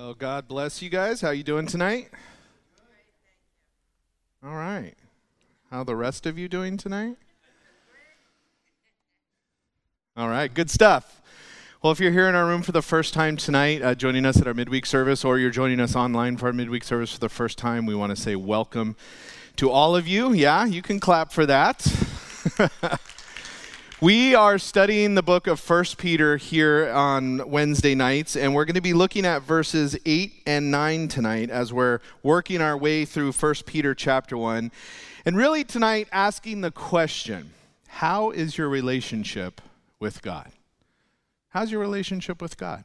Well, God bless you guys. How you doing tonight? All right. How the rest of you doing tonight? All right, good stuff. Well, if you're here in our room for the first time tonight, uh, joining us at our midweek service, or you're joining us online for our midweek service for the first time, we want to say welcome to all of you. Yeah, you can clap for that. We are studying the book of 1 Peter here on Wednesday nights, and we're going to be looking at verses 8 and 9 tonight as we're working our way through 1 Peter chapter 1. And really tonight, asking the question How is your relationship with God? How's your relationship with God?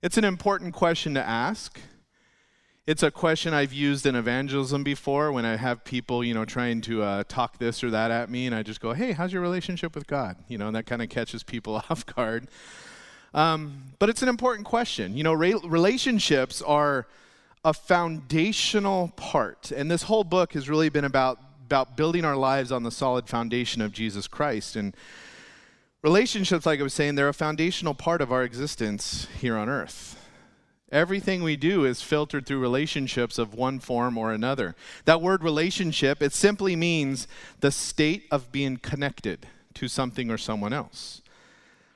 It's an important question to ask. It's a question I've used in evangelism before when I have people, you know, trying to uh, talk this or that at me, and I just go, "Hey, how's your relationship with God?" You know, and that kind of catches people off guard. Um, but it's an important question. You know, re- relationships are a foundational part, and this whole book has really been about about building our lives on the solid foundation of Jesus Christ and. Relationships, like I was saying, they're a foundational part of our existence here on earth. Everything we do is filtered through relationships of one form or another. That word relationship, it simply means the state of being connected to something or someone else.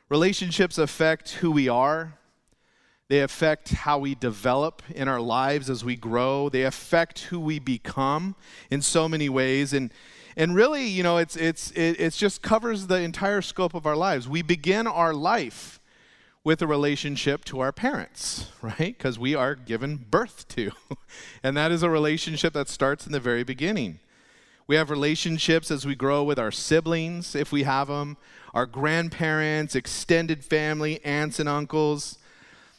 Relationships affect who we are, they affect how we develop in our lives as we grow, they affect who we become in so many ways. And and really, you know, it's, it's, it it's just covers the entire scope of our lives. We begin our life with a relationship to our parents, right? Because we are given birth to. and that is a relationship that starts in the very beginning. We have relationships as we grow with our siblings, if we have them, our grandparents, extended family, aunts and uncles.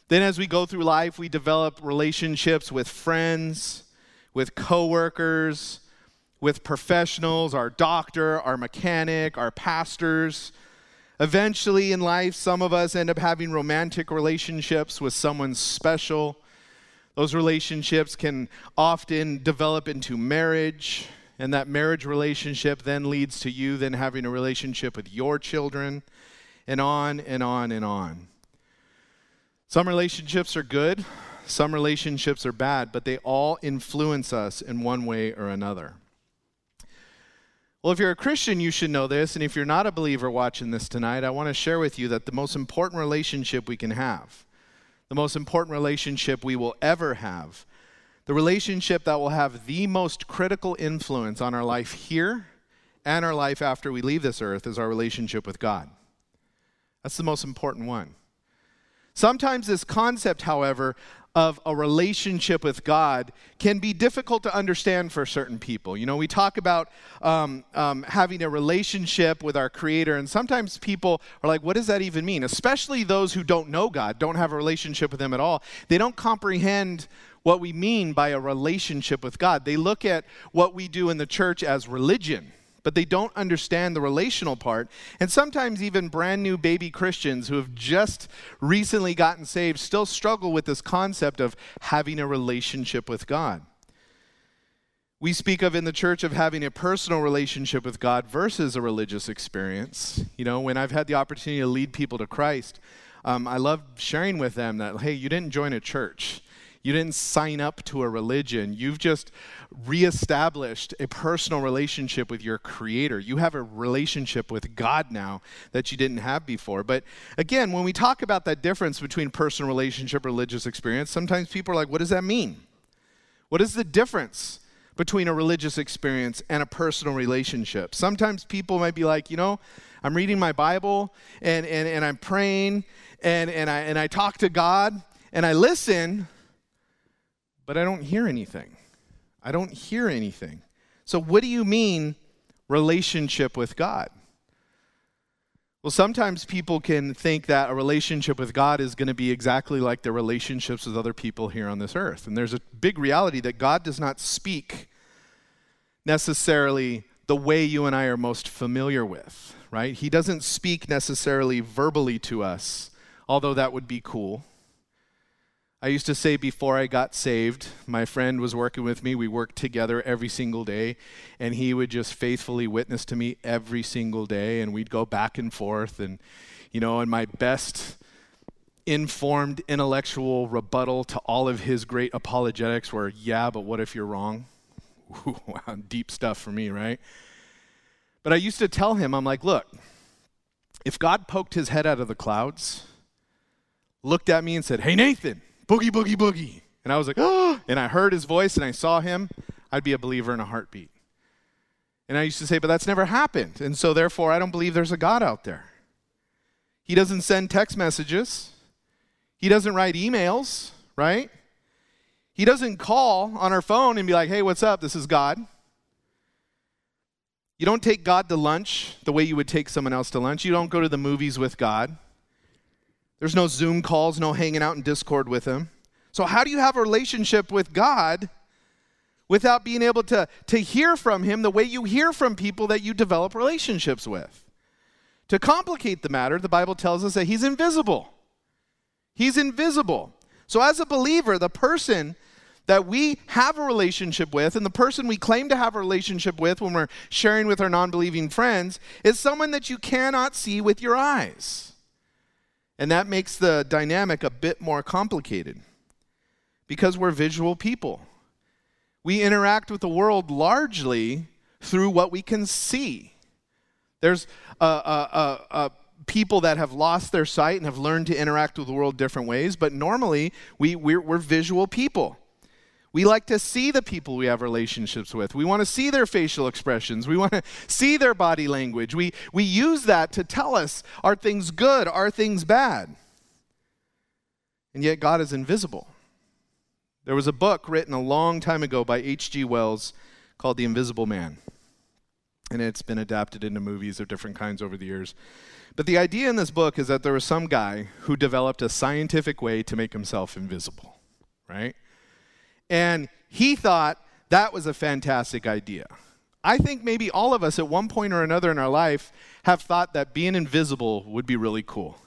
Then, as we go through life, we develop relationships with friends, with coworkers, with professionals, our doctor, our mechanic, our pastors, Eventually in life, some of us end up having romantic relationships with someone special. Those relationships can often develop into marriage, and that marriage relationship then leads to you then having a relationship with your children, and on and on and on. Some relationships are good, some relationships are bad, but they all influence us in one way or another. Well, if you're a Christian, you should know this. And if you're not a believer watching this tonight, I want to share with you that the most important relationship we can have, the most important relationship we will ever have, the relationship that will have the most critical influence on our life here and our life after we leave this earth is our relationship with God. That's the most important one. Sometimes this concept, however, of a relationship with God can be difficult to understand for certain people. You know, we talk about um, um, having a relationship with our Creator, and sometimes people are like, what does that even mean? Especially those who don't know God, don't have a relationship with Him at all. They don't comprehend what we mean by a relationship with God. They look at what we do in the church as religion but they don't understand the relational part. And sometimes even brand new baby Christians who have just recently gotten saved still struggle with this concept of having a relationship with God. We speak of in the church of having a personal relationship with God versus a religious experience. You know, when I've had the opportunity to lead people to Christ, um, I love sharing with them that, hey, you didn't join a church. You didn't sign up to a religion. You've just reestablished a personal relationship with your Creator. You have a relationship with God now that you didn't have before. But again, when we talk about that difference between personal relationship, religious experience, sometimes people are like, what does that mean? What is the difference? between a religious experience and a personal relationship. Sometimes people might be like, you know, I'm reading my Bible and, and, and I'm praying and, and, I, and I talk to God and I listen, but I don't hear anything. I don't hear anything. So, what do you mean, relationship with God? Well, sometimes people can think that a relationship with God is going to be exactly like their relationships with other people here on this earth. And there's a big reality that God does not speak necessarily the way you and I are most familiar with, right? He doesn't speak necessarily verbally to us, although that would be cool. I used to say before I got saved, my friend was working with me. We worked together every single day, and he would just faithfully witness to me every single day, and we'd go back and forth. And, you know, and my best informed intellectual rebuttal to all of his great apologetics where, yeah, but what if you're wrong? Wow, deep stuff for me, right? But I used to tell him, I'm like, look, if God poked his head out of the clouds, looked at me and said, hey, Nathan, boogie, boogie, boogie. And I was like, oh, and I heard his voice and I saw him, I'd be a believer in a heartbeat. And I used to say, but that's never happened. And so therefore, I don't believe there's a God out there. He doesn't send text messages. He doesn't write emails, right? He doesn't call on our phone and be like, hey, what's up? This is God. You don't take God to lunch the way you would take someone else to lunch. You don't go to the movies with God. There's no Zoom calls, no hanging out in Discord with Him. So, how do you have a relationship with God without being able to, to hear from Him the way you hear from people that you develop relationships with? To complicate the matter, the Bible tells us that he's invisible. He's invisible. So, as a believer, the person that we have a relationship with and the person we claim to have a relationship with when we're sharing with our non believing friends is someone that you cannot see with your eyes. And that makes the dynamic a bit more complicated because we're visual people. We interact with the world largely through what we can see. There's a, a, a, people that have lost their sight and have learned to interact with the world different ways, but normally we, we're, we're visual people. We like to see the people we have relationships with. We want to see their facial expressions. We want to see their body language. We, we use that to tell us are things good, are things bad? And yet God is invisible. There was a book written a long time ago by H.G. Wells called The Invisible Man and it's been adapted into movies of different kinds over the years. But the idea in this book is that there was some guy who developed a scientific way to make himself invisible, right? And he thought that was a fantastic idea. I think maybe all of us at one point or another in our life have thought that being invisible would be really cool.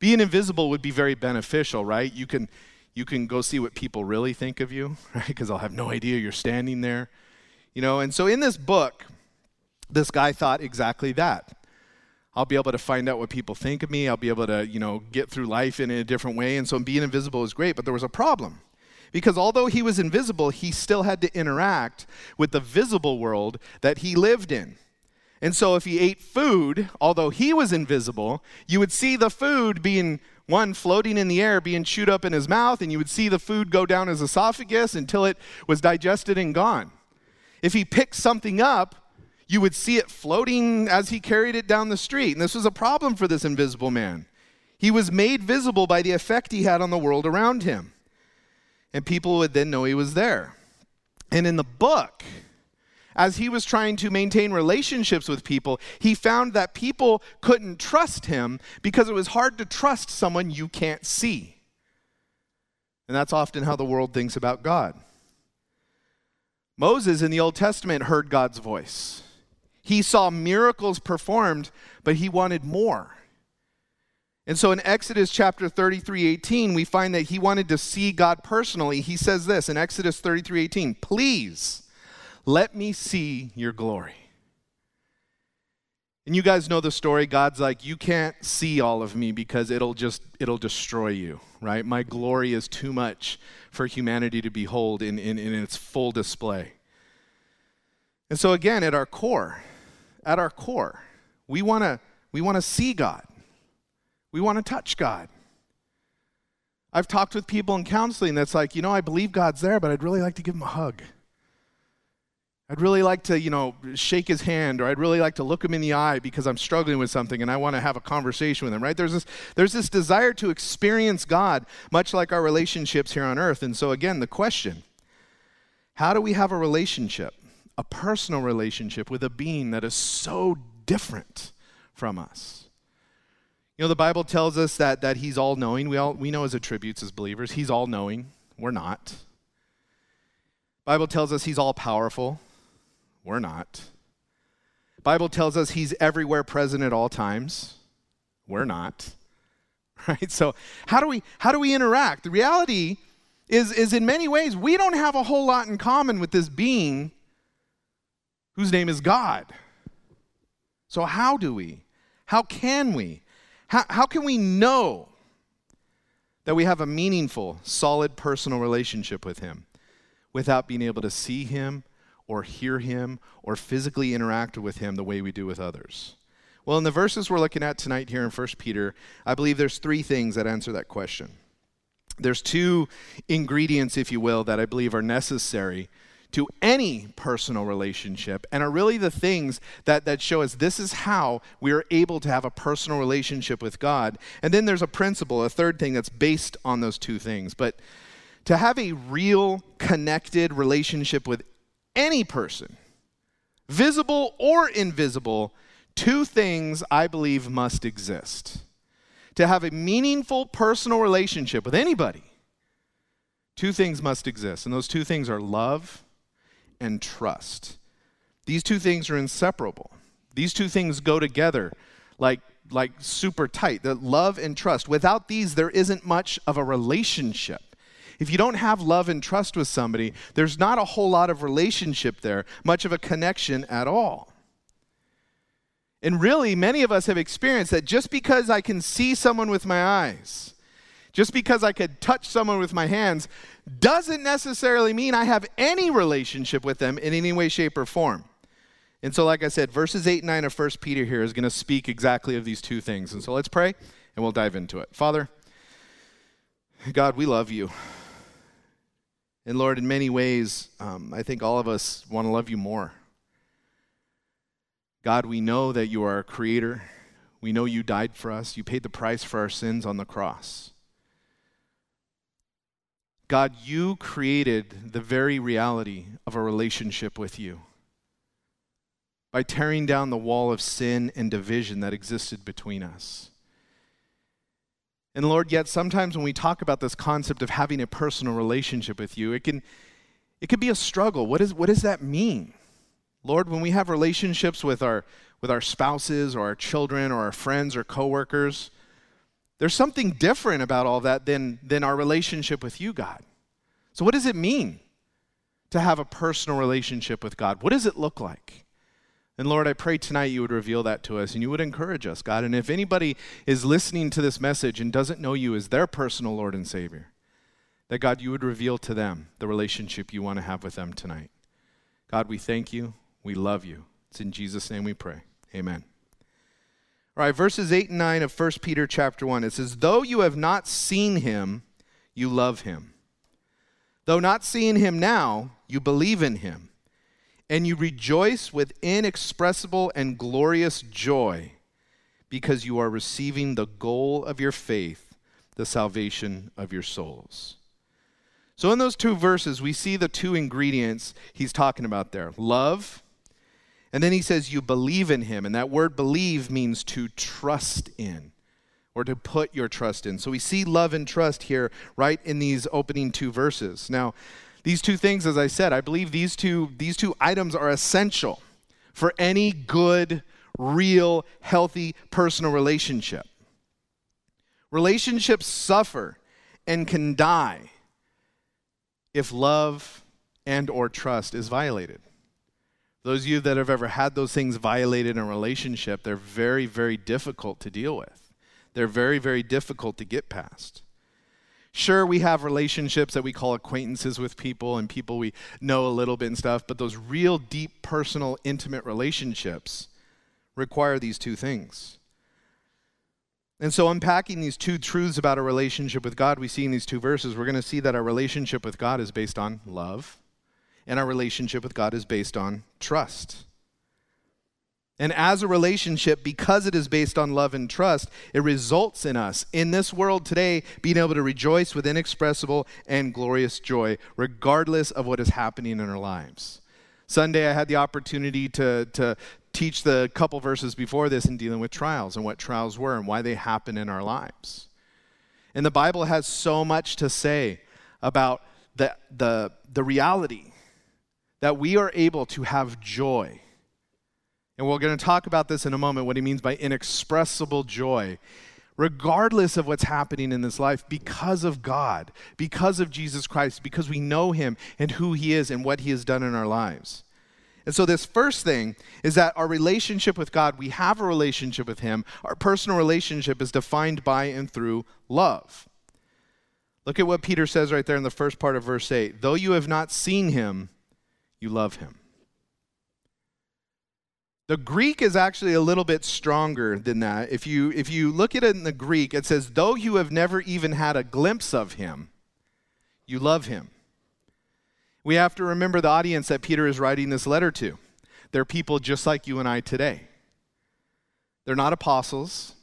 Being invisible would be very beneficial, right? You can you can go see what people really think of you, right? Because they'll have no idea you're standing there. You know, and so in this book, this guy thought exactly that. I'll be able to find out what people think of me. I'll be able to, you know, get through life in a different way. And so being invisible is great, but there was a problem. Because although he was invisible, he still had to interact with the visible world that he lived in. And so if he ate food, although he was invisible, you would see the food being one floating in the air being chewed up in his mouth and you would see the food go down his esophagus until it was digested and gone. If he picked something up, you would see it floating as he carried it down the street. And this was a problem for this invisible man. He was made visible by the effect he had on the world around him. And people would then know he was there. And in the book, as he was trying to maintain relationships with people, he found that people couldn't trust him because it was hard to trust someone you can't see. And that's often how the world thinks about God. Moses in the Old Testament heard God's voice. He saw miracles performed, but he wanted more. And so in Exodus chapter 33 18, we find that he wanted to see God personally. He says this in Exodus 33 18, please let me see your glory. And you guys know the story. God's like, you can't see all of me because it'll just it'll destroy you, right? My glory is too much for humanity to behold in, in, in its full display. And so again, at our core, at our core, we want to we want to see God. We want to touch God. I've talked with people in counseling that's like, you know, I believe God's there, but I'd really like to give him a hug. I'd really like to, you know, shake his hand or I'd really like to look him in the eye because I'm struggling with something and I want to have a conversation with him, right? There's this there's this desire to experience God, much like our relationships here on earth. And so again, the question, how do we have a relationship a personal relationship with a being that is so different from us. You know, the Bible tells us that, that he's all knowing. We, all, we know his attributes as believers. He's all knowing. We're not. Bible tells us he's all powerful. We're not. Bible tells us he's everywhere present at all times. We're not. Right? So how do we how do we interact? The reality is is in many ways we don't have a whole lot in common with this being whose name is God. So, how do we? How can we? How, how can we know that we have a meaningful, solid personal relationship with Him without being able to see Him or hear Him or physically interact with Him the way we do with others? Well, in the verses we're looking at tonight here in 1 Peter, I believe there's three things that answer that question. There's two ingredients, if you will, that I believe are necessary to any personal relationship and are really the things that, that show us this is how we are able to have a personal relationship with God. And then there's a principle, a third thing that's based on those two things. But to have a real connected relationship with any person, visible or invisible, two things I believe must exist. To have a meaningful personal relationship with anybody, two things must exist. And those two things are love and trust. These two things are inseparable. These two things go together like, like super tight. The love and trust. Without these, there isn't much of a relationship. If you don't have love and trust with somebody, there's not a whole lot of relationship there, much of a connection at all. And really, many of us have experienced that just because I can see someone with my eyes, just because I could touch someone with my hands doesn't necessarily mean I have any relationship with them in any way, shape, or form. And so, like I said, verses 8 and 9 of 1 Peter here is going to speak exactly of these two things. And so let's pray and we'll dive into it. Father, God, we love you. And Lord, in many ways, um, I think all of us want to love you more. God, we know that you are a creator. We know you died for us. You paid the price for our sins on the cross. God, you created the very reality of a relationship with you by tearing down the wall of sin and division that existed between us. And Lord, yet sometimes when we talk about this concept of having a personal relationship with you, it can it can be a struggle. What, is, what does that mean? Lord, when we have relationships with our with our spouses or our children or our friends or coworkers, there's something different about all that than, than our relationship with you, God. So, what does it mean to have a personal relationship with God? What does it look like? And Lord, I pray tonight you would reveal that to us and you would encourage us, God. And if anybody is listening to this message and doesn't know you as their personal Lord and Savior, that God, you would reveal to them the relationship you want to have with them tonight. God, we thank you. We love you. It's in Jesus' name we pray. Amen. All right, verses 8 and 9 of 1 Peter chapter 1. It says, Though you have not seen him, you love him. Though not seeing him now, you believe in him. And you rejoice with inexpressible and glorious joy because you are receiving the goal of your faith, the salvation of your souls. So, in those two verses, we see the two ingredients he's talking about there love and then he says, You believe in him. And that word believe means to trust in or to put your trust in. So we see love and trust here right in these opening two verses. Now, these two things, as I said, I believe these two, these two items are essential for any good, real, healthy personal relationship. Relationships suffer and can die if love and or trust is violated. Those of you that have ever had those things violated in a relationship, they're very, very difficult to deal with. They're very, very difficult to get past. Sure, we have relationships that we call acquaintances with people and people we know a little bit and stuff, but those real deep, personal, intimate relationships require these two things. And so, unpacking these two truths about a relationship with God, we see in these two verses, we're going to see that our relationship with God is based on love and our relationship with God is based on trust. And as a relationship, because it is based on love and trust, it results in us, in this world today, being able to rejoice with inexpressible and glorious joy, regardless of what is happening in our lives. Sunday, I had the opportunity to, to teach the couple verses before this in dealing with trials and what trials were and why they happen in our lives. And the Bible has so much to say about the, the, the reality that we are able to have joy. And we're going to talk about this in a moment what he means by inexpressible joy, regardless of what's happening in this life, because of God, because of Jesus Christ, because we know him and who he is and what he has done in our lives. And so, this first thing is that our relationship with God, we have a relationship with him. Our personal relationship is defined by and through love. Look at what Peter says right there in the first part of verse 8. Though you have not seen him, you love him. The Greek is actually a little bit stronger than that. If you, if you look at it in the Greek, it says, though you have never even had a glimpse of him, you love him. We have to remember the audience that Peter is writing this letter to. They're people just like you and I today. They're not apostles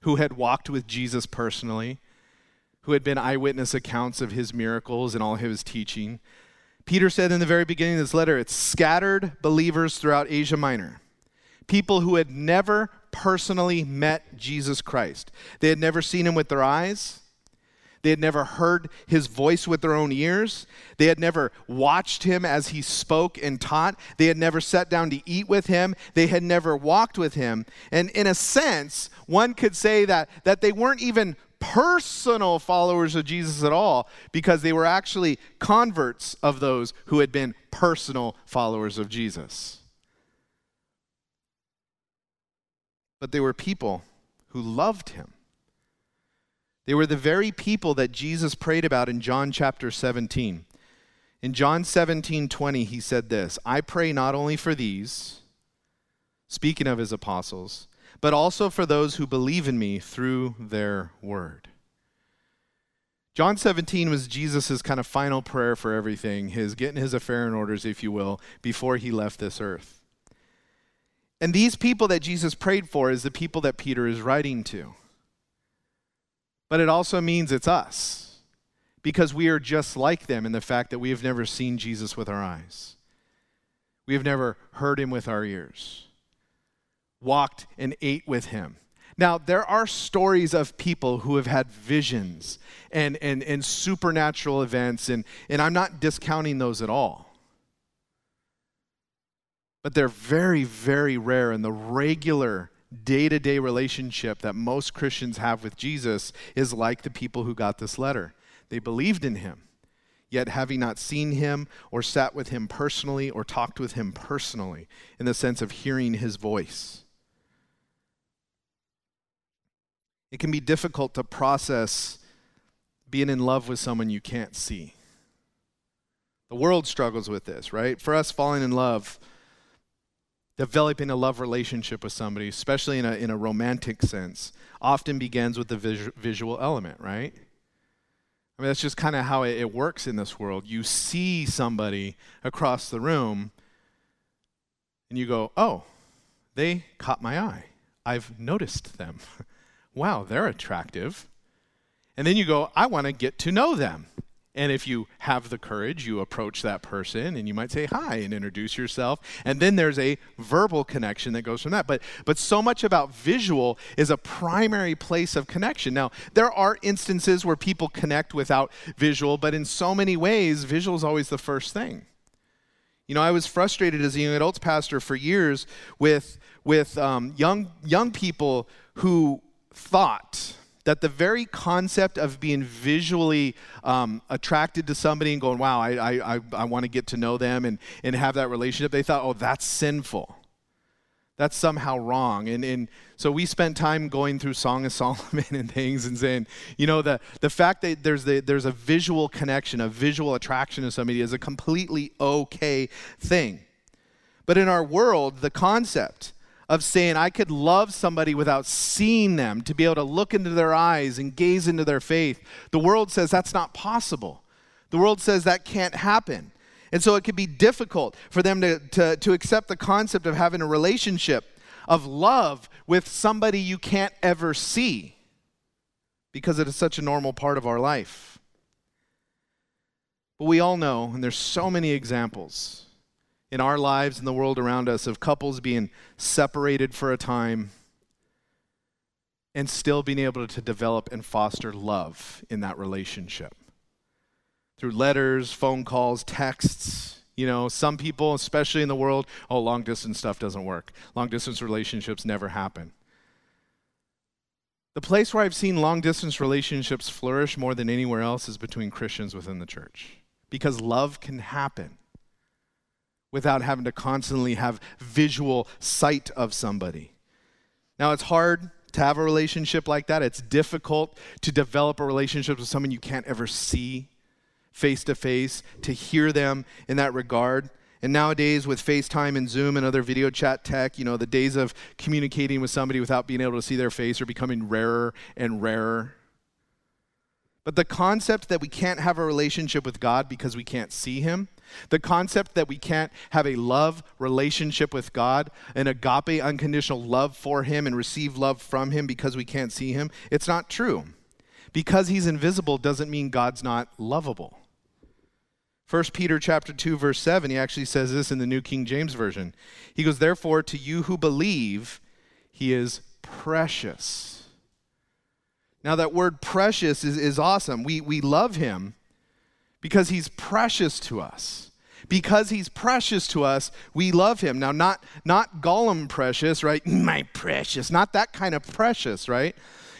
who had walked with Jesus personally, who had been eyewitness accounts of his miracles and all his teaching. Peter said in the very beginning of this letter, it's scattered believers throughout Asia Minor, people who had never personally met Jesus Christ. They had never seen him with their eyes. They had never heard his voice with their own ears. They had never watched him as he spoke and taught. They had never sat down to eat with him. They had never walked with him. And in a sense, one could say that, that they weren't even personal followers of Jesus at all because they were actually converts of those who had been personal followers of Jesus. But they were people who loved him. They were the very people that Jesus prayed about in John chapter 17. In John 17, 20, he said this I pray not only for these, speaking of his apostles, but also for those who believe in me through their word. John 17 was Jesus' kind of final prayer for everything, his getting his affair in orders, if you will, before he left this earth. And these people that Jesus prayed for is the people that Peter is writing to. But it also means it's us, because we are just like them in the fact that we have never seen Jesus with our eyes. We have never heard him with our ears walked and ate with him. Now, there are stories of people who have had visions and, and, and supernatural events, and, and I'm not discounting those at all. But they're very, very rare, and the regular day to day relationship that most Christians have with Jesus is like the people who got this letter. They believed in him, yet having not seen him or sat with him personally or talked with him personally in the sense of hearing his voice. It can be difficult to process being in love with someone you can't see. The world struggles with this, right? For us, falling in love, developing a love relationship with somebody, especially in a, in a romantic sense, often begins with the vis- visual element, right? I mean, that's just kind of how it, it works in this world. You see somebody across the room, and you go, oh, they caught my eye. I've noticed them. wow, they're attractive. And then you go, I want to get to know them. And if you have the courage, you approach that person and you might say hi and introduce yourself. And then there's a verbal connection that goes from that. But, but so much about visual is a primary place of connection. Now, there are instances where people connect without visual, but in so many ways, visual is always the first thing. You know, I was frustrated as a young adults pastor for years with, with um, young, young people who thought that the very concept of being visually um, attracted to somebody and going, wow, I, I, I want to get to know them and, and have that relationship, they thought, oh, that's sinful. That's somehow wrong. And, and so we spent time going through Song of Solomon and things and saying, you know, the, the fact that there's, the, there's a visual connection, a visual attraction to somebody is a completely okay thing. But in our world, the concept of saying I could love somebody without seeing them, to be able to look into their eyes and gaze into their faith. The world says that's not possible. The world says that can't happen. And so it can be difficult for them to, to, to accept the concept of having a relationship of love with somebody you can't ever see because it is such a normal part of our life. But we all know, and there's so many examples in our lives and the world around us of couples being separated for a time and still being able to develop and foster love in that relationship through letters, phone calls, texts. You know, some people, especially in the world, oh, long distance stuff doesn't work. Long distance relationships never happen. The place where I've seen long distance relationships flourish more than anywhere else is between Christians within the church because love can happen without having to constantly have visual sight of somebody. Now, it's hard to have a relationship like that. It's difficult to develop a relationship with someone you can't ever see face to face, to hear them in that regard. And nowadays, with FaceTime and Zoom and other video chat tech, you know, the days of communicating with somebody without being able to see their face are becoming rarer and rarer. But the concept that we can't have a relationship with God because we can't see Him, the concept that we can't have a love relationship with God, an agape, unconditional love for Him, and receive love from Him because we can't see Him, it's not true. Because He's invisible doesn't mean God's not lovable. 1 Peter chapter 2 verse 7 he actually says this in the New King James version. He goes therefore to you who believe he is precious. Now that word precious is, is awesome. We we love him because he's precious to us. Because he's precious to us, we love him. Now not not Gollum precious, right? My precious, not that kind of precious, right?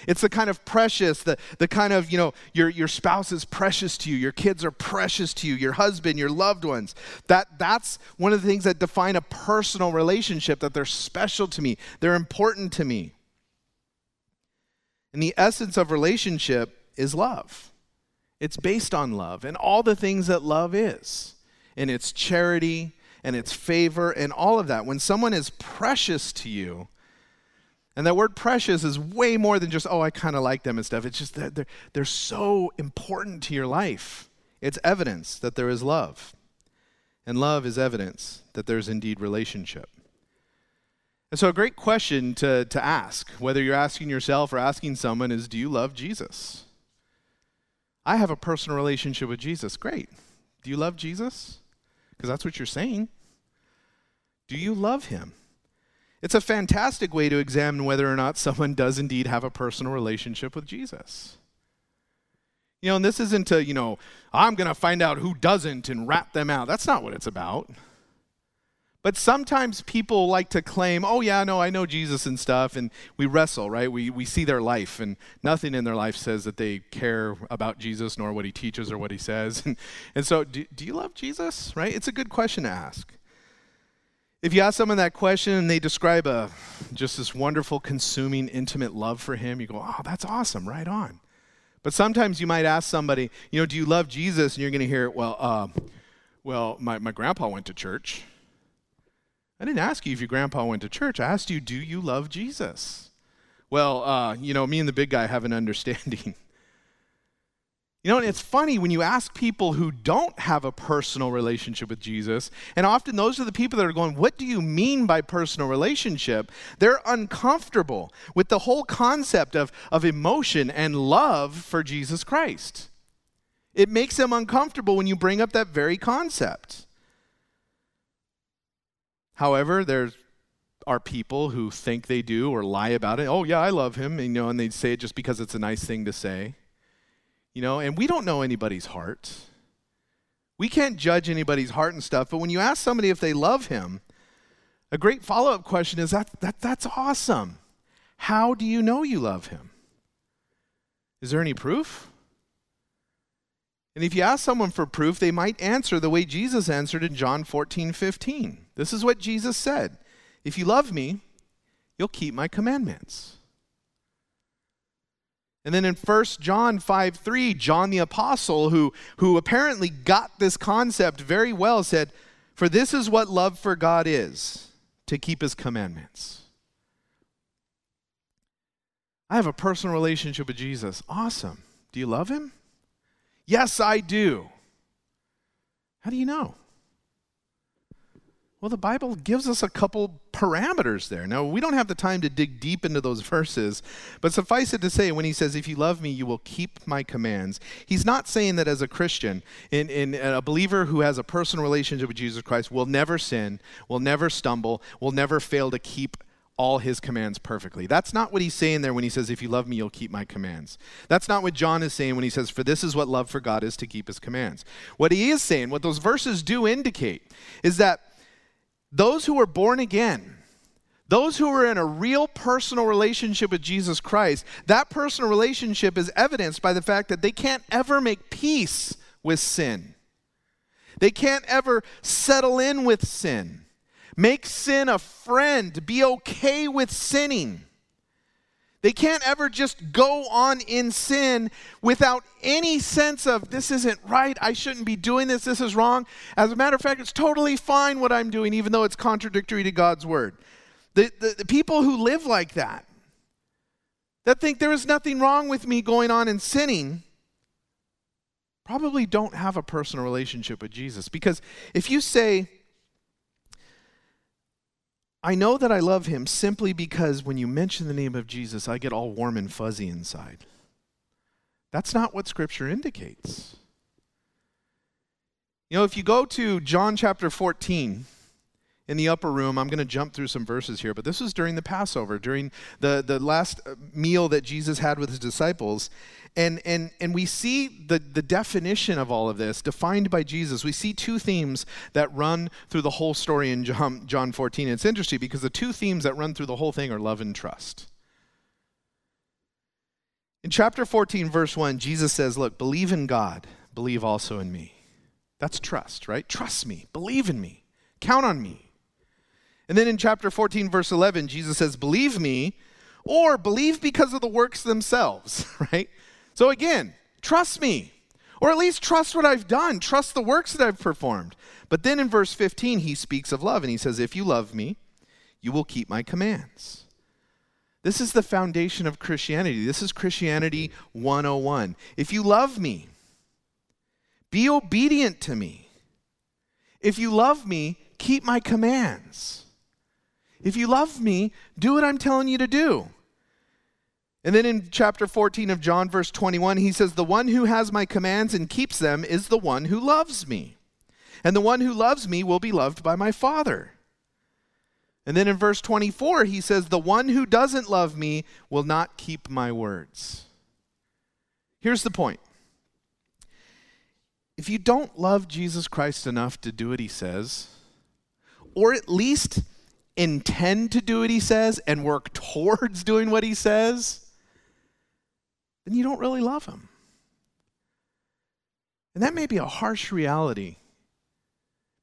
It's the kind of precious, the, the kind of, you know, your, your spouse is precious to you, your kids are precious to you, your husband, your loved ones. That, that's one of the things that define a personal relationship, that they're special to me, they're important to me. And the essence of relationship is love. It's based on love and all the things that love is, and its charity and its favor and all of that. When someone is precious to you, and that word precious is way more than just, oh, I kind of like them and stuff. It's just that they're, they're so important to your life. It's evidence that there is love. And love is evidence that there's indeed relationship. And so, a great question to, to ask, whether you're asking yourself or asking someone, is do you love Jesus? I have a personal relationship with Jesus. Great. Do you love Jesus? Because that's what you're saying. Do you love him? It's a fantastic way to examine whether or not someone does indeed have a personal relationship with Jesus. You know, and this isn't a, you know, I'm going to find out who doesn't and rat them out. That's not what it's about. But sometimes people like to claim, oh, yeah, no, I know Jesus and stuff, and we wrestle, right? We, we see their life, and nothing in their life says that they care about Jesus, nor what he teaches or what he says. And, and so, do, do you love Jesus, right? It's a good question to ask. If you ask someone that question and they describe a just this wonderful, consuming, intimate love for him, you go, "Oh, that's awesome! Right on." But sometimes you might ask somebody, you know, "Do you love Jesus?" And you're going to hear, "Well, uh, well, my my grandpa went to church." I didn't ask you if your grandpa went to church. I asked you, "Do you love Jesus?" Well, uh, you know, me and the big guy have an understanding. You know, and it's funny when you ask people who don't have a personal relationship with Jesus, and often those are the people that are going, What do you mean by personal relationship? They're uncomfortable with the whole concept of, of emotion and love for Jesus Christ. It makes them uncomfortable when you bring up that very concept. However, there are people who think they do or lie about it. Oh, yeah, I love him, and, you know, and they say it just because it's a nice thing to say. You know, and we don't know anybody's heart. We can't judge anybody's heart and stuff, but when you ask somebody if they love him, a great follow up question is that, that that's awesome. How do you know you love him? Is there any proof? And if you ask someone for proof, they might answer the way Jesus answered in John 14, 15. This is what Jesus said If you love me, you'll keep my commandments. And then in 1 John 5 3, John the Apostle, who, who apparently got this concept very well, said, For this is what love for God is, to keep his commandments. I have a personal relationship with Jesus. Awesome. Do you love him? Yes, I do. How do you know? Well, the Bible gives us a couple parameters there. Now, we don't have the time to dig deep into those verses, but suffice it to say, when he says, If you love me, you will keep my commands, he's not saying that as a Christian, in, in a believer who has a personal relationship with Jesus Christ will never sin, will never stumble, will never fail to keep all his commands perfectly. That's not what he's saying there when he says, If you love me, you'll keep my commands. That's not what John is saying when he says, For this is what love for God is to keep his commands. What he is saying, what those verses do indicate, is that those who are born again, those who are in a real personal relationship with Jesus Christ, that personal relationship is evidenced by the fact that they can't ever make peace with sin. They can't ever settle in with sin. Make sin a friend. Be okay with sinning. They can't ever just go on in sin without any sense of this isn't right, I shouldn't be doing this, this is wrong. As a matter of fact, it's totally fine what I'm doing, even though it's contradictory to God's word. The, the, the people who live like that, that think there is nothing wrong with me going on and sinning, probably don't have a personal relationship with Jesus. Because if you say, I know that I love him simply because when you mention the name of Jesus, I get all warm and fuzzy inside. That's not what Scripture indicates. You know, if you go to John chapter 14, in the upper room. I'm going to jump through some verses here, but this was during the Passover, during the, the last meal that Jesus had with his disciples. And, and, and we see the, the definition of all of this defined by Jesus. We see two themes that run through the whole story in John, John 14. It's interesting because the two themes that run through the whole thing are love and trust. In chapter 14, verse 1, Jesus says, Look, believe in God, believe also in me. That's trust, right? Trust me, believe in me, count on me. And then in chapter 14, verse 11, Jesus says, Believe me, or believe because of the works themselves, right? So again, trust me, or at least trust what I've done, trust the works that I've performed. But then in verse 15, he speaks of love, and he says, If you love me, you will keep my commands. This is the foundation of Christianity. This is Christianity 101. If you love me, be obedient to me. If you love me, keep my commands. If you love me, do what I'm telling you to do. And then in chapter 14 of John, verse 21, he says, The one who has my commands and keeps them is the one who loves me. And the one who loves me will be loved by my Father. And then in verse 24, he says, The one who doesn't love me will not keep my words. Here's the point if you don't love Jesus Christ enough to do what he says, or at least intend to do what he says and work towards doing what he says, then you don't really love him. And that may be a harsh reality.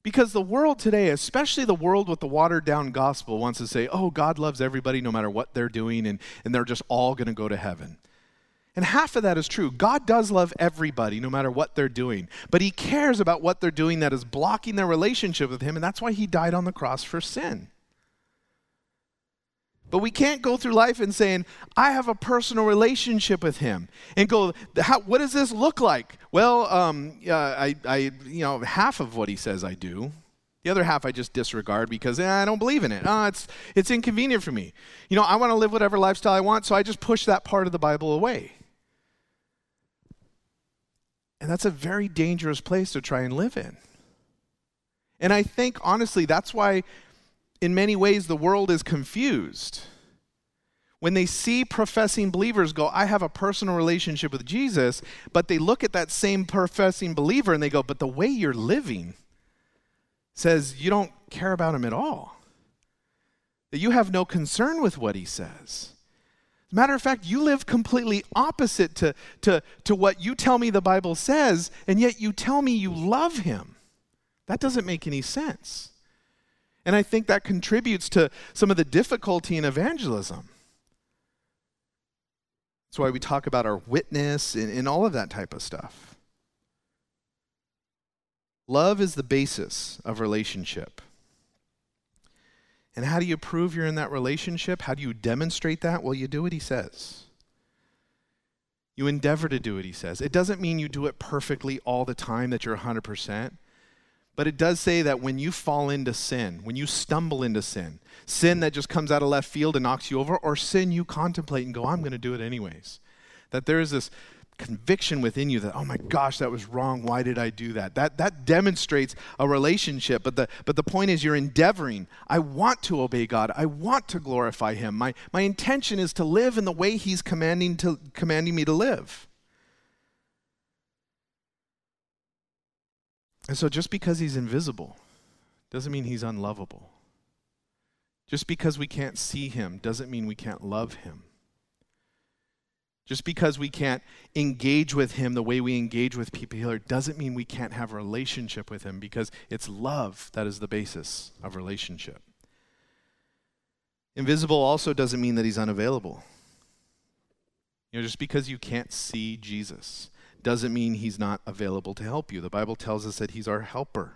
Because the world today, especially the world with the watered down gospel, wants to say, oh, God loves everybody no matter what they're doing, and, and they're just all going to go to heaven. And half of that is true. God does love everybody no matter what they're doing. But He cares about what they're doing that is blocking their relationship with Him, and that's why He died on the cross for sin. But we can't go through life and saying, I have a personal relationship with him. And go, what does this look like? Well, um, uh, I, I, you know, half of what he says I do. The other half I just disregard because eh, I don't believe in it. Oh, it's, it's inconvenient for me. You know, I want to live whatever lifestyle I want, so I just push that part of the Bible away. And that's a very dangerous place to try and live in. And I think, honestly, that's why in many ways, the world is confused. When they see professing believers go, I have a personal relationship with Jesus, but they look at that same professing believer and they go, but the way you're living says you don't care about him at all. That you have no concern with what he says. Matter of fact, you live completely opposite to, to, to what you tell me the Bible says, and yet you tell me you love him. That doesn't make any sense. And I think that contributes to some of the difficulty in evangelism. That's why we talk about our witness and, and all of that type of stuff. Love is the basis of relationship. And how do you prove you're in that relationship? How do you demonstrate that? Well, you do what he says. You endeavor to do what he says. It doesn't mean you do it perfectly all the time, that you're 100%. But it does say that when you fall into sin, when you stumble into sin, sin that just comes out of left field and knocks you over, or sin you contemplate and go, I'm going to do it anyways, that there is this conviction within you that oh my gosh that was wrong. Why did i do that? That that demonstrates a relationship but the but the point is you're endeavoring. I want to obey god. I want to glorify him. My my intention is to live in the way he's commanding to commanding me to live And so just because he's invisible doesn't mean he's unlovable. Just because we can't see him doesn't mean we can't love him. Just because we can't engage with him the way we engage with people here doesn't mean we can't have a relationship with him because it's love that is the basis of relationship. Invisible also doesn't mean that he's unavailable. You know, just because you can't see Jesus doesn't mean he's not available to help you. The Bible tells us that he's our helper.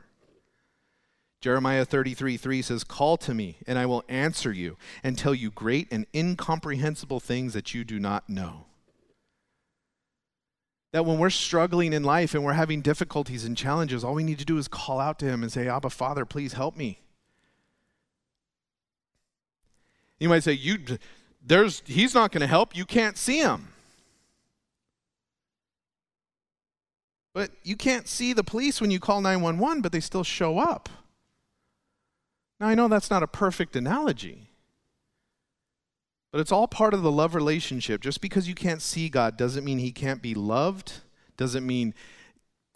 Jeremiah 33 3 says, Call to me, and I will answer you and tell you great and incomprehensible things that you do not know. That when we're struggling in life and we're having difficulties and challenges, all we need to do is call out to him and say, Abba, Father, please help me. You might say, you, there's, He's not going to help. You can't see him. But you can't see the police when you call 911, but they still show up. Now, I know that's not a perfect analogy, but it's all part of the love relationship. Just because you can't see God doesn't mean He can't be loved, doesn't mean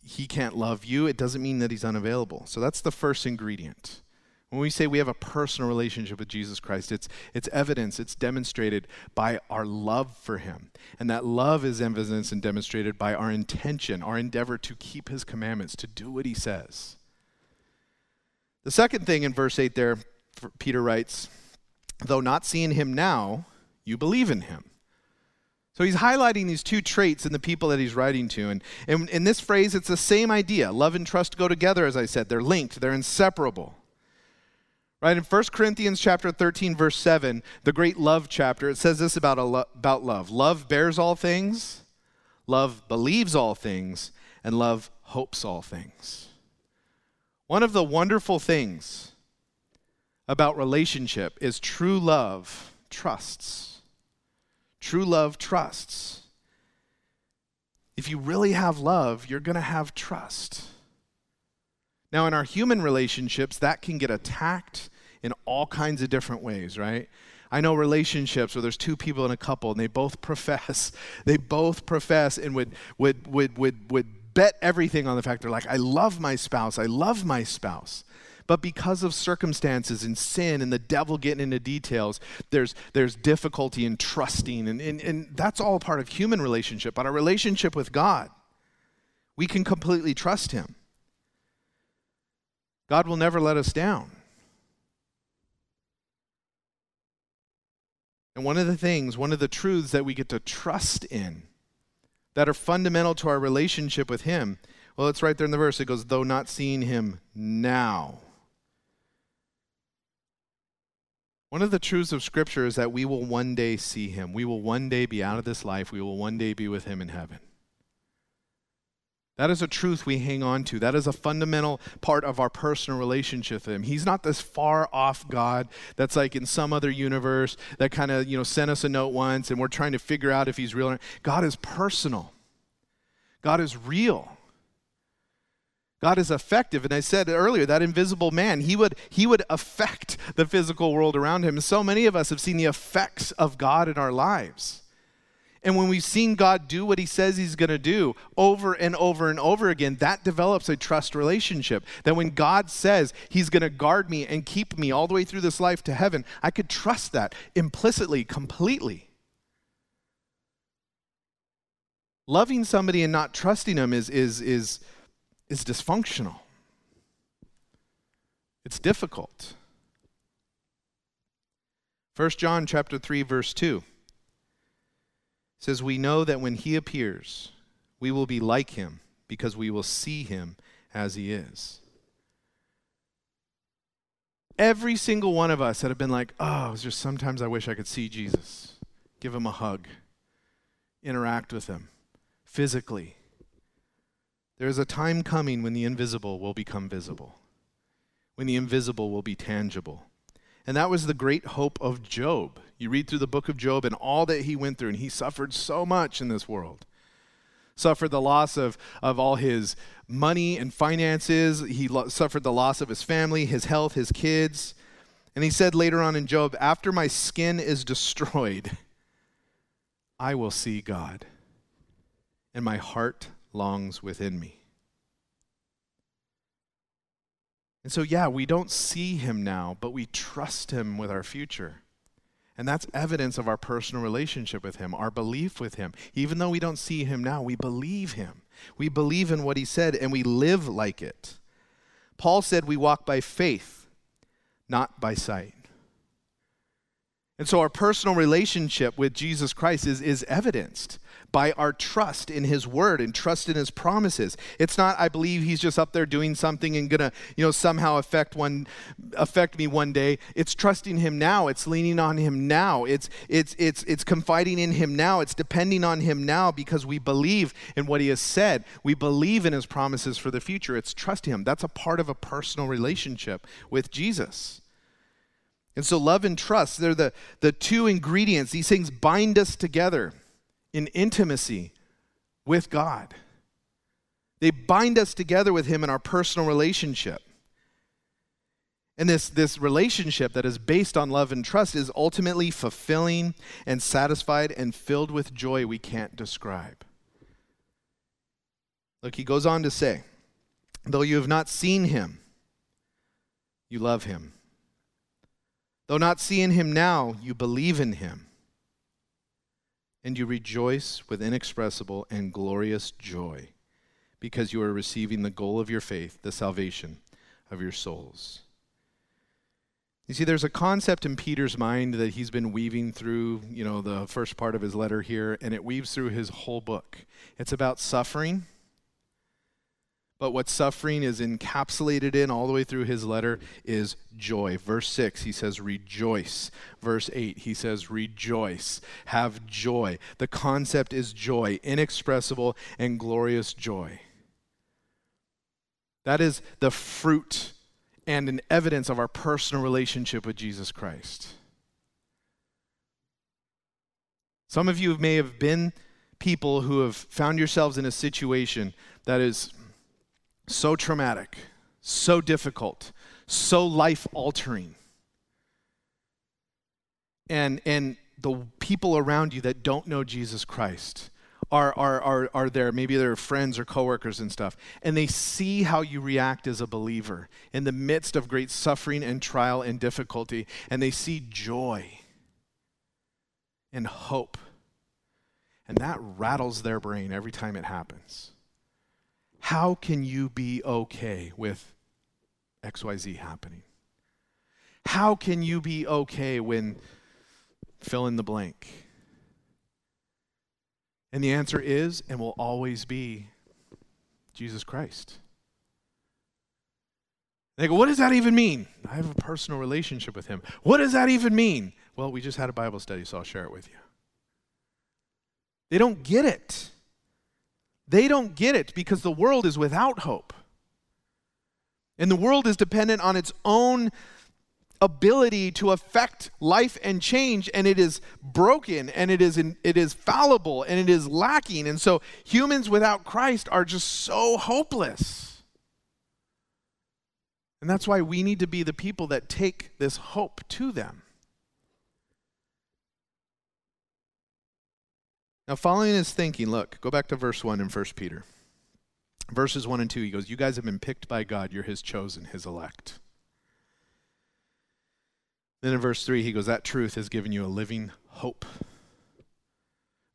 He can't love you, it doesn't mean that He's unavailable. So that's the first ingredient. When we say we have a personal relationship with Jesus Christ, it's, it's evidence, it's demonstrated by our love for him. And that love is evidenced and demonstrated by our intention, our endeavor to keep his commandments, to do what he says. The second thing in verse 8 there, Peter writes, though not seeing him now, you believe in him. So he's highlighting these two traits in the people that he's writing to. And, and in this phrase, it's the same idea. Love and trust go together, as I said. They're linked, they're inseparable. Right in 1 Corinthians chapter 13 verse 7, the great love chapter, it says this about lo- about love. Love bears all things, love believes all things, and love hopes all things. One of the wonderful things about relationship is true love trusts. True love trusts. If you really have love, you're going to have trust. Now, in our human relationships, that can get attacked in all kinds of different ways, right? I know relationships where there's two people in a couple and they both profess, they both profess and would, would, would, would, would bet everything on the fact they're like, I love my spouse, I love my spouse. But because of circumstances and sin and the devil getting into details, there's, there's difficulty in trusting. And, and, and that's all part of human relationship. But our relationship with God, we can completely trust Him. God will never let us down. And one of the things, one of the truths that we get to trust in that are fundamental to our relationship with Him, well, it's right there in the verse. It goes, though not seeing Him now. One of the truths of Scripture is that we will one day see Him. We will one day be out of this life. We will one day be with Him in heaven. That is a truth we hang on to. That is a fundamental part of our personal relationship with Him. He's not this far off God that's like in some other universe that kind of, you know, sent us a note once and we're trying to figure out if He's real or not. God is personal, God is real. God is effective. And I said earlier, that invisible man, he would, he would affect the physical world around him. And so many of us have seen the effects of God in our lives. And when we've seen God do what he says he's going to do over and over and over again, that develops a trust relationship. That when God says he's going to guard me and keep me all the way through this life to heaven, I could trust that implicitly, completely. Loving somebody and not trusting them is, is, is, is dysfunctional. It's difficult. 1 John chapter 3 verse 2 says, We know that when he appears, we will be like him because we will see him as he is. Every single one of us that have been like, oh, it's just sometimes I wish I could see Jesus, give him a hug, interact with him physically. There is a time coming when the invisible will become visible, when the invisible will be tangible. And that was the great hope of Job. You read through the book of Job and all that he went through, and he suffered so much in this world. Suffered the loss of, of all his money and finances. He lo- suffered the loss of his family, his health, his kids. And he said later on in Job, After my skin is destroyed, I will see God, and my heart longs within me. And so, yeah, we don't see him now, but we trust him with our future. And that's evidence of our personal relationship with him, our belief with him. Even though we don't see him now, we believe him. We believe in what he said and we live like it. Paul said we walk by faith, not by sight. And so our personal relationship with Jesus Christ is, is evidenced by our trust in his word and trust in his promises. It's not I believe he's just up there doing something and going to, you know, somehow affect one affect me one day. It's trusting him now. It's leaning on him now. It's it's it's it's confiding in him now. It's depending on him now because we believe in what he has said. We believe in his promises for the future. It's trusting him. That's a part of a personal relationship with Jesus. And so, love and trust, they're the, the two ingredients. These things bind us together in intimacy with God. They bind us together with Him in our personal relationship. And this, this relationship that is based on love and trust is ultimately fulfilling and satisfied and filled with joy we can't describe. Look, he goes on to say, though you have not seen him, you love him. Though not seeing him now, you believe in him. And you rejoice with inexpressible and glorious joy because you are receiving the goal of your faith, the salvation of your souls. You see, there's a concept in Peter's mind that he's been weaving through, you know, the first part of his letter here, and it weaves through his whole book. It's about suffering but what suffering is encapsulated in all the way through his letter is joy. Verse 6, he says, rejoice. Verse 8, he says, rejoice. Have joy. The concept is joy, inexpressible and glorious joy. That is the fruit and an evidence of our personal relationship with Jesus Christ. Some of you may have been people who have found yourselves in a situation that is so traumatic, so difficult, so life altering. And, and the people around you that don't know Jesus Christ are, are, are, are there, maybe they're friends or coworkers and stuff, and they see how you react as a believer in the midst of great suffering and trial and difficulty, and they see joy and hope. And that rattles their brain every time it happens. How can you be okay with XYZ happening? How can you be okay when fill in the blank? And the answer is and will always be Jesus Christ. They go, What does that even mean? I have a personal relationship with him. What does that even mean? Well, we just had a Bible study, so I'll share it with you. They don't get it. They don't get it because the world is without hope. And the world is dependent on its own ability to affect life and change and it is broken and it is in, it is fallible and it is lacking and so humans without Christ are just so hopeless. And that's why we need to be the people that take this hope to them. Now, following his thinking, look, go back to verse 1 in 1 Peter. Verses 1 and 2, he goes, You guys have been picked by God. You're his chosen, his elect. Then in verse 3, he goes, That truth has given you a living hope.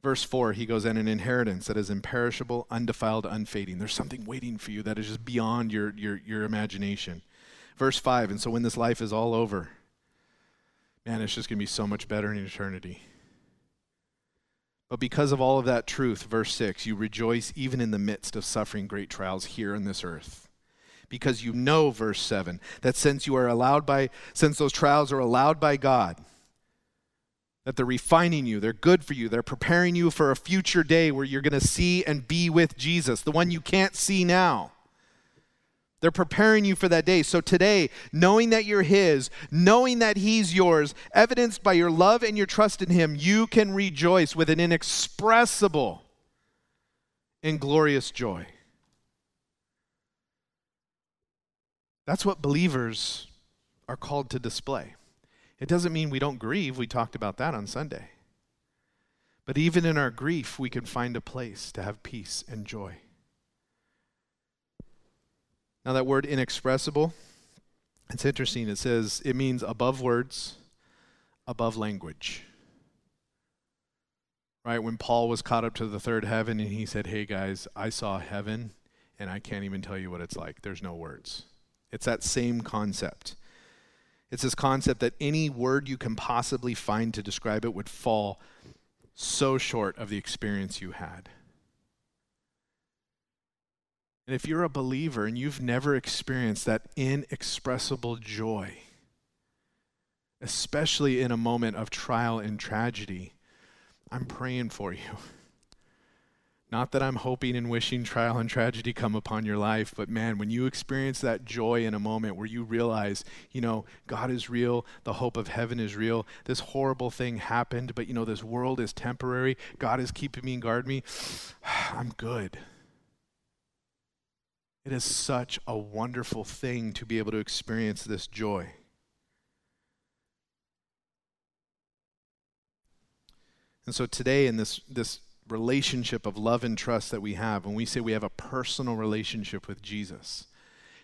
Verse 4, he goes, And an inheritance that is imperishable, undefiled, unfading. There's something waiting for you that is just beyond your, your, your imagination. Verse 5, And so when this life is all over, man, it's just going to be so much better in eternity. But because of all of that truth, verse 6, you rejoice even in the midst of suffering great trials here on this earth. Because you know, verse 7, that since you are allowed by, since those trials are allowed by God, that they're refining you, they're good for you, they're preparing you for a future day where you're going to see and be with Jesus, the one you can't see now. They're preparing you for that day. So today, knowing that you're His, knowing that He's yours, evidenced by your love and your trust in Him, you can rejoice with an inexpressible and glorious joy. That's what believers are called to display. It doesn't mean we don't grieve. We talked about that on Sunday. But even in our grief, we can find a place to have peace and joy. Now, that word inexpressible, it's interesting. It says it means above words, above language. Right? When Paul was caught up to the third heaven and he said, Hey guys, I saw heaven and I can't even tell you what it's like. There's no words. It's that same concept. It's this concept that any word you can possibly find to describe it would fall so short of the experience you had. And if you're a believer and you've never experienced that inexpressible joy, especially in a moment of trial and tragedy, I'm praying for you. Not that I'm hoping and wishing trial and tragedy come upon your life, but man, when you experience that joy in a moment where you realize, you know, God is real, the hope of heaven is real, this horrible thing happened, but you know, this world is temporary, God is keeping me and guarding me, I'm good. It is such a wonderful thing to be able to experience this joy. And so today, in this, this relationship of love and trust that we have, when we say we have a personal relationship with Jesus,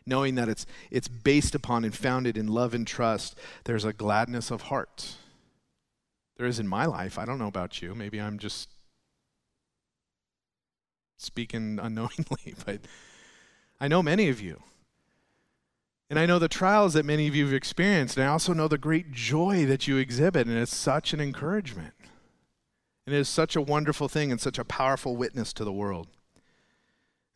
knowing that it's, it's based upon and founded in love and trust, there's a gladness of heart. There is in my life. I don't know about you. Maybe I'm just speaking unknowingly, but I know many of you. And I know the trials that many of you have experienced, and I also know the great joy that you exhibit, and it's such an encouragement. And it is such a wonderful thing and such a powerful witness to the world.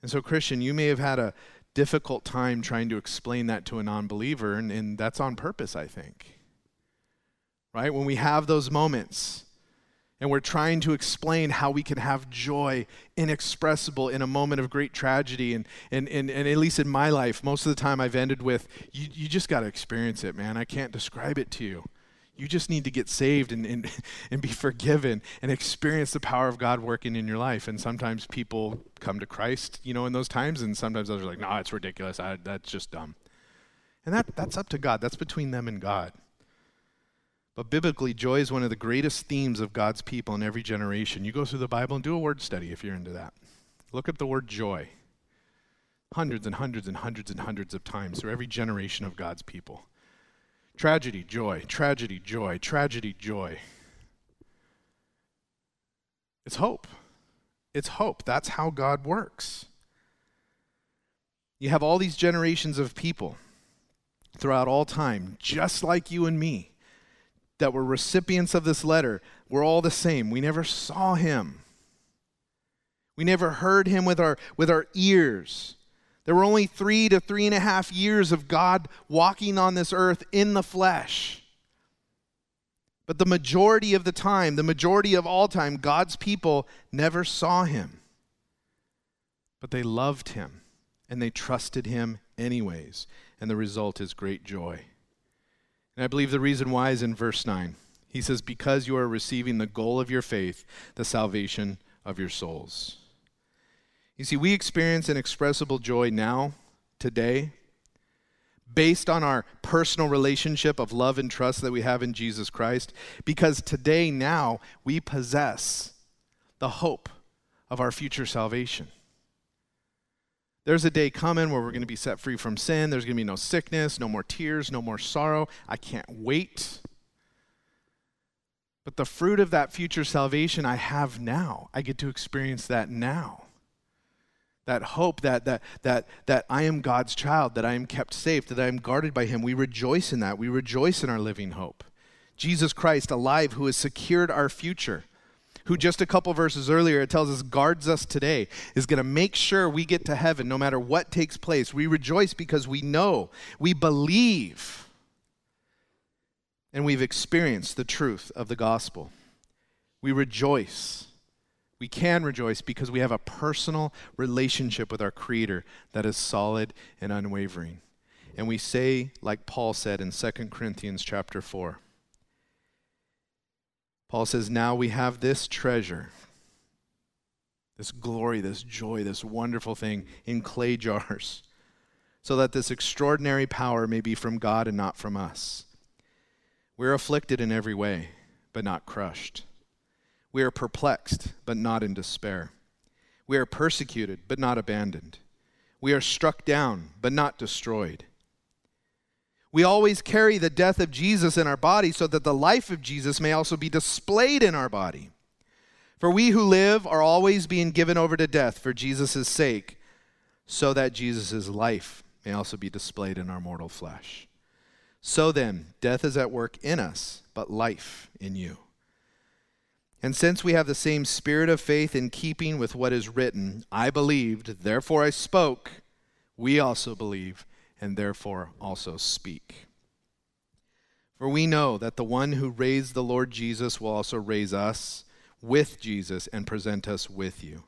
And so, Christian, you may have had a difficult time trying to explain that to a non believer, and, and that's on purpose, I think. Right? When we have those moments and we're trying to explain how we can have joy inexpressible in a moment of great tragedy. And, and, and, and at least in my life, most of the time I've ended with, you, you just got to experience it, man. I can't describe it to you. You just need to get saved and, and, and be forgiven and experience the power of God working in your life. And sometimes people come to Christ, you know, in those times, and sometimes others are like, no, nah, it's ridiculous. I, that's just dumb. And that, that's up to God. That's between them and God. But biblically, joy is one of the greatest themes of God's people in every generation. You go through the Bible and do a word study if you're into that. Look up the word joy. Hundreds and hundreds and hundreds and hundreds of times through every generation of God's people. Tragedy, joy, tragedy, joy, tragedy, joy. It's hope. It's hope. That's how God works. You have all these generations of people throughout all time, just like you and me that were recipients of this letter were all the same. We never saw him. We never heard him with our, with our ears. There were only three to three and a half years of God walking on this earth in the flesh. But the majority of the time, the majority of all time, God's people never saw him. But they loved him and they trusted him anyways. And the result is great joy. And I believe the reason why is in verse 9. He says, Because you are receiving the goal of your faith, the salvation of your souls. You see, we experience inexpressible joy now, today, based on our personal relationship of love and trust that we have in Jesus Christ, because today, now, we possess the hope of our future salvation. There's a day coming where we're going to be set free from sin. There's going to be no sickness, no more tears, no more sorrow. I can't wait. But the fruit of that future salvation I have now. I get to experience that now. That hope that, that, that, that I am God's child, that I am kept safe, that I am guarded by Him. We rejoice in that. We rejoice in our living hope. Jesus Christ, alive, who has secured our future who just a couple verses earlier it tells us guards us today, is going to make sure we get to heaven no matter what takes place. We rejoice because we know, we believe, and we've experienced the truth of the gospel. We rejoice. We can rejoice because we have a personal relationship with our Creator that is solid and unwavering. And we say, like Paul said in 2 Corinthians chapter 4, Paul says, Now we have this treasure, this glory, this joy, this wonderful thing in clay jars, so that this extraordinary power may be from God and not from us. We're afflicted in every way, but not crushed. We are perplexed, but not in despair. We are persecuted, but not abandoned. We are struck down, but not destroyed. We always carry the death of Jesus in our body so that the life of Jesus may also be displayed in our body. For we who live are always being given over to death for Jesus' sake, so that Jesus' life may also be displayed in our mortal flesh. So then, death is at work in us, but life in you. And since we have the same spirit of faith in keeping with what is written, I believed, therefore I spoke, we also believe, and therefore also speak. For we know that the one who raised the Lord Jesus will also raise us with Jesus and present us with you.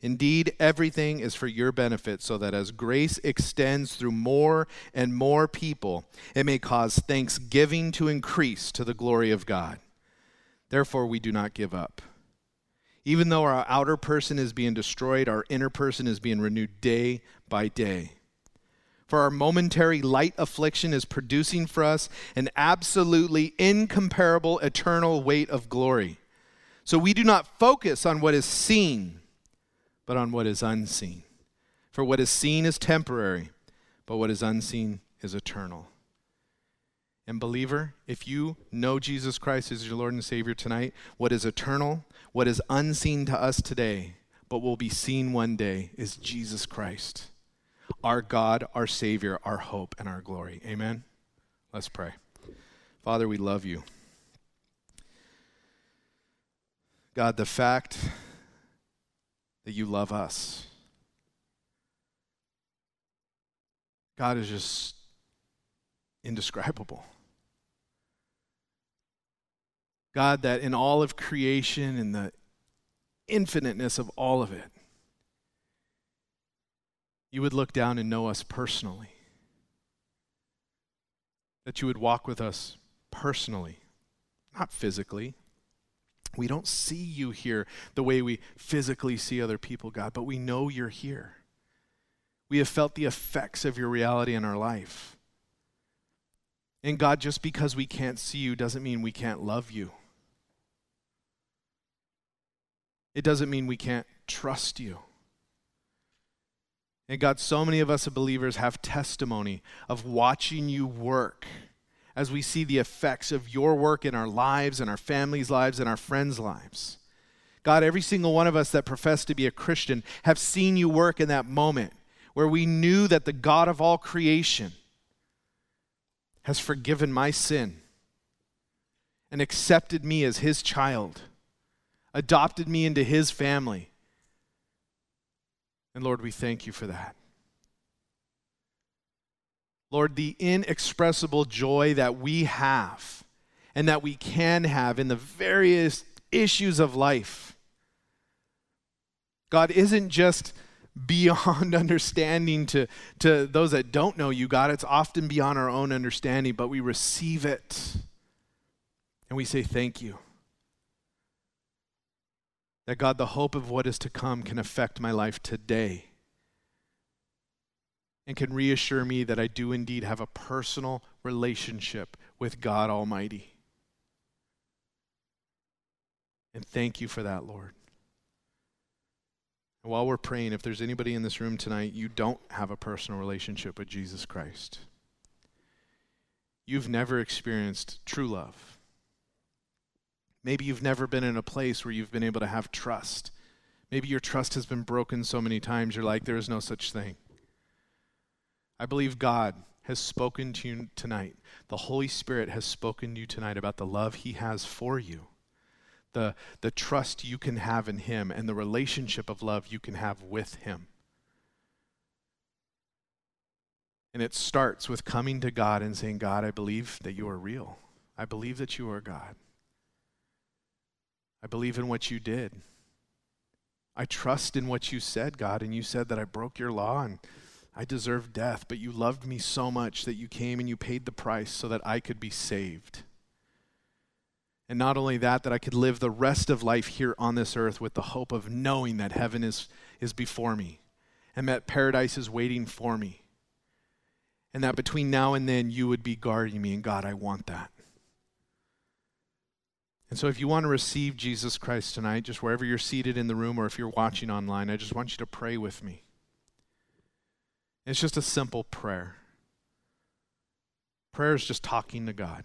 Indeed, everything is for your benefit, so that as grace extends through more and more people, it may cause thanksgiving to increase to the glory of God. Therefore, we do not give up. Even though our outer person is being destroyed, our inner person is being renewed day by day. For our momentary light affliction is producing for us an absolutely incomparable eternal weight of glory. So we do not focus on what is seen but on what is unseen. For what is seen is temporary, but what is unseen is eternal. And, believer, if you know Jesus Christ as your Lord and Savior tonight, what is eternal, what is unseen to us today, but will be seen one day, is Jesus Christ, our God, our Savior, our hope, and our glory. Amen? Let's pray. Father, we love you. God, the fact that you love us. God is just indescribable. God, that in all of creation and the infiniteness of all of it, you would look down and know us personally. That you would walk with us personally, not physically, we don't see you here the way we physically see other people, God, but we know you're here. We have felt the effects of your reality in our life. And God, just because we can't see you doesn't mean we can't love you. It doesn't mean we can't trust you. And God, so many of us as believers have testimony of watching you work as we see the effects of your work in our lives and our families' lives and our friends' lives. God, every single one of us that profess to be a Christian have seen you work in that moment where we knew that the God of all creation has forgiven my sin and accepted me as his child, adopted me into his family. And Lord, we thank you for that. Lord, the inexpressible joy that we have and that we can have in the various issues of life. God isn't just beyond understanding to, to those that don't know you, God. It's often beyond our own understanding, but we receive it and we say thank you. That God, the hope of what is to come can affect my life today and can reassure me that I do indeed have a personal relationship with God Almighty. And thank you for that, Lord. And while we're praying, if there's anybody in this room tonight, you don't have a personal relationship with Jesus Christ, you've never experienced true love. Maybe you've never been in a place where you've been able to have trust. Maybe your trust has been broken so many times, you're like, there is no such thing. I believe God has spoken to you tonight. The Holy Spirit has spoken to you tonight about the love He has for you, the, the trust you can have in Him, and the relationship of love you can have with Him. And it starts with coming to God and saying, God, I believe that you are real. I believe that you are God. I believe in what you did. I trust in what you said, God, and you said that I broke your law and I deserve death, but you loved me so much that you came and you paid the price so that I could be saved. And not only that, that I could live the rest of life here on this earth with the hope of knowing that heaven is, is before me and that paradise is waiting for me. And that between now and then you would be guarding me. And God, I want that. And so, if you want to receive Jesus Christ tonight, just wherever you're seated in the room or if you're watching online, I just want you to pray with me. It's just a simple prayer. Prayer is just talking to God.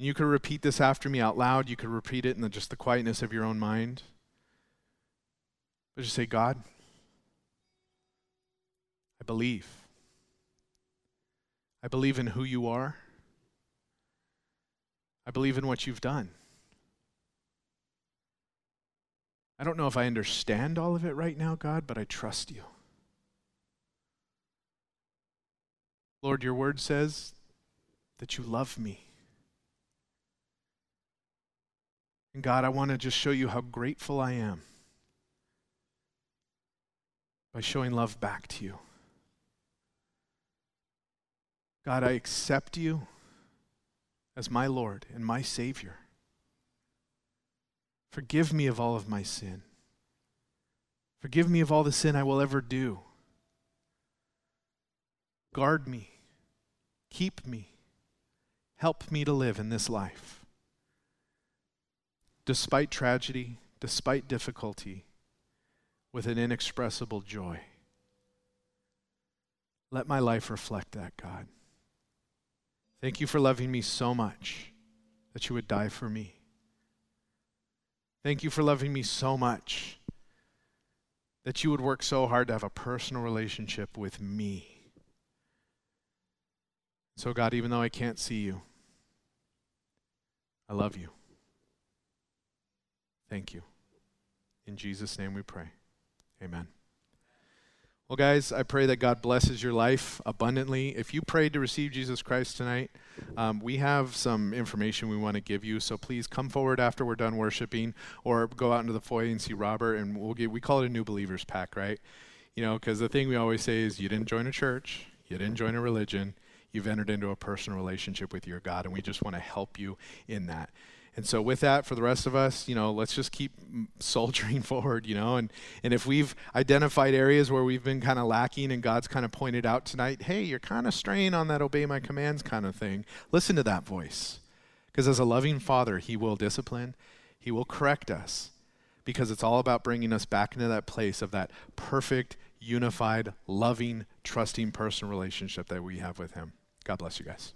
You could repeat this after me out loud. You could repeat it in the, just the quietness of your own mind. But just say, God, I believe. I believe in who you are. I believe in what you've done. I don't know if I understand all of it right now, God, but I trust you. Lord, your word says that you love me. And God, I want to just show you how grateful I am by showing love back to you. God, I accept you as my Lord and my Savior. Forgive me of all of my sin. Forgive me of all the sin I will ever do. Guard me. Keep me. Help me to live in this life. Despite tragedy, despite difficulty, with an inexpressible joy. Let my life reflect that, God. Thank you for loving me so much that you would die for me. Thank you for loving me so much that you would work so hard to have a personal relationship with me. So, God, even though I can't see you, I love you. Thank you. In Jesus' name we pray. Amen. Well, guys, I pray that God blesses your life abundantly. If you prayed to receive Jesus Christ tonight, um, we have some information we want to give you. So please come forward after we're done worshiping, or go out into the foyer and see Robert, and we'll give. We call it a new believers pack, right? You know, because the thing we always say is, you didn't join a church, you didn't join a religion, you've entered into a personal relationship with your God, and we just want to help you in that. And so, with that, for the rest of us, you know, let's just keep soldiering forward, you know. And, and if we've identified areas where we've been kind of lacking and God's kind of pointed out tonight, hey, you're kind of straying on that obey my commands kind of thing, listen to that voice. Because as a loving father, he will discipline, he will correct us, because it's all about bringing us back into that place of that perfect, unified, loving, trusting personal relationship that we have with him. God bless you guys.